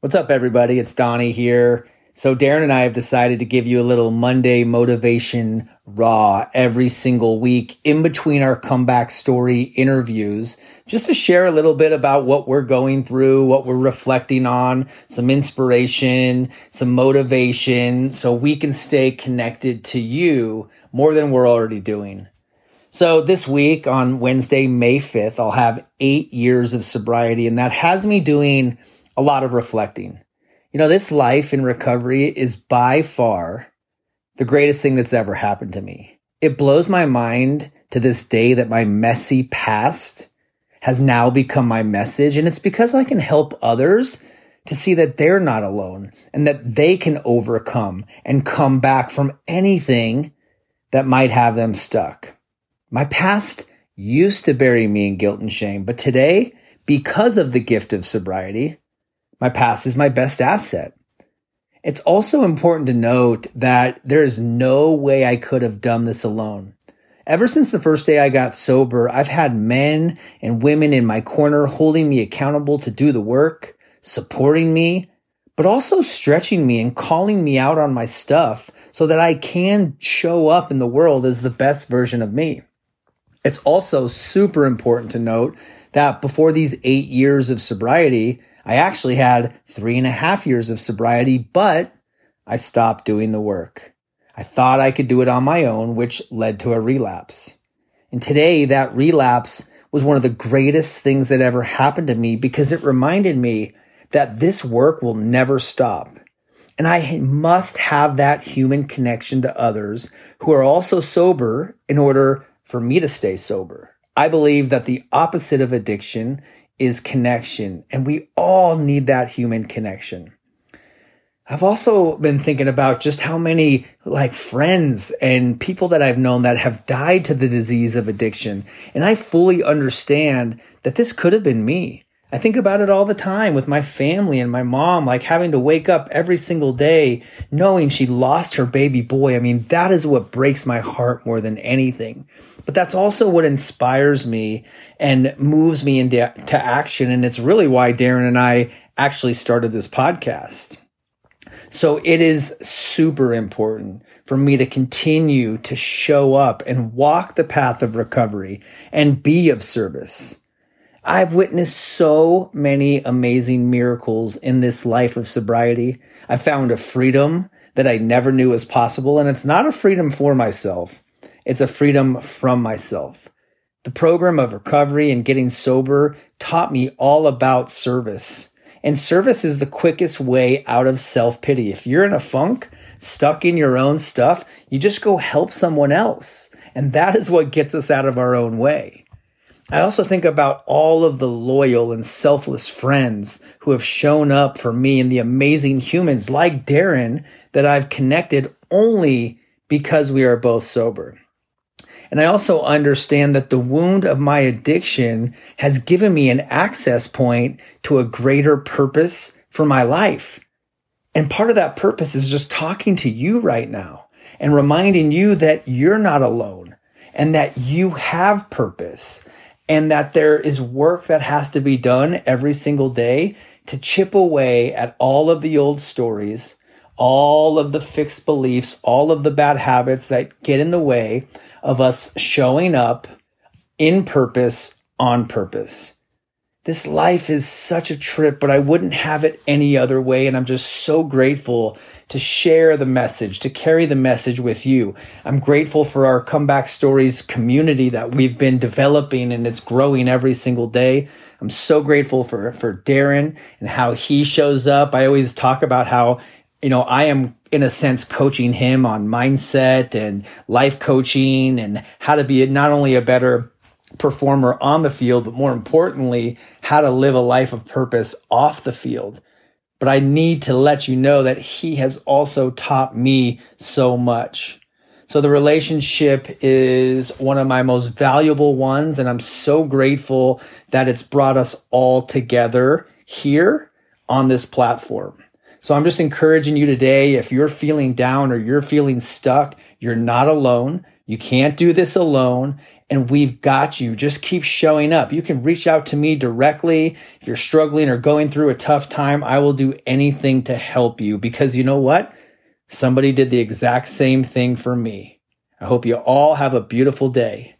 What's up, everybody? It's Donnie here. So, Darren and I have decided to give you a little Monday motivation raw every single week in between our comeback story interviews, just to share a little bit about what we're going through, what we're reflecting on, some inspiration, some motivation, so we can stay connected to you more than we're already doing. So, this week on Wednesday, May 5th, I'll have eight years of sobriety, and that has me doing a lot of reflecting. You know, this life in recovery is by far the greatest thing that's ever happened to me. It blows my mind to this day that my messy past has now become my message. And it's because I can help others to see that they're not alone and that they can overcome and come back from anything that might have them stuck. My past used to bury me in guilt and shame, but today, because of the gift of sobriety, my past is my best asset. It's also important to note that there is no way I could have done this alone. Ever since the first day I got sober, I've had men and women in my corner holding me accountable to do the work, supporting me, but also stretching me and calling me out on my stuff so that I can show up in the world as the best version of me. It's also super important to note that before these eight years of sobriety, I actually had three and a half years of sobriety, but I stopped doing the work. I thought I could do it on my own, which led to a relapse. And today, that relapse was one of the greatest things that ever happened to me because it reminded me that this work will never stop. And I must have that human connection to others who are also sober in order for me to stay sober. I believe that the opposite of addiction is connection, and we all need that human connection. I've also been thinking about just how many like friends and people that I've known that have died to the disease of addiction. And I fully understand that this could have been me. I think about it all the time with my family and my mom, like having to wake up every single day knowing she lost her baby boy. I mean, that is what breaks my heart more than anything. But that's also what inspires me and moves me into to action. And it's really why Darren and I actually started this podcast. So it is super important for me to continue to show up and walk the path of recovery and be of service. I've witnessed so many amazing miracles in this life of sobriety. I found a freedom that I never knew was possible. And it's not a freedom for myself. It's a freedom from myself. The program of recovery and getting sober taught me all about service. And service is the quickest way out of self pity. If you're in a funk, stuck in your own stuff, you just go help someone else. And that is what gets us out of our own way. I also think about all of the loyal and selfless friends who have shown up for me and the amazing humans like Darren that I've connected only because we are both sober. And I also understand that the wound of my addiction has given me an access point to a greater purpose for my life. And part of that purpose is just talking to you right now and reminding you that you're not alone and that you have purpose and that there is work that has to be done every single day to chip away at all of the old stories, all of the fixed beliefs, all of the bad habits that get in the way of us showing up in purpose, on purpose. This life is such a trip, but I wouldn't have it any other way. And I'm just so grateful to share the message, to carry the message with you. I'm grateful for our comeback stories community that we've been developing and it's growing every single day. I'm so grateful for, for Darren and how he shows up. I always talk about how, you know, I am in a sense coaching him on mindset and life coaching and how to be not only a better performer on the field, but more importantly, how to live a life of purpose off the field. But I need to let you know that he has also taught me so much. So the relationship is one of my most valuable ones. And I'm so grateful that it's brought us all together here on this platform. So I'm just encouraging you today. If you're feeling down or you're feeling stuck, you're not alone. You can't do this alone. and we've got you. Just keep showing up. You can reach out to me directly. If you're struggling or going through a tough time, I will do anything to help you because you know what? Somebody did the exact same thing for me. I hope you all have a beautiful day.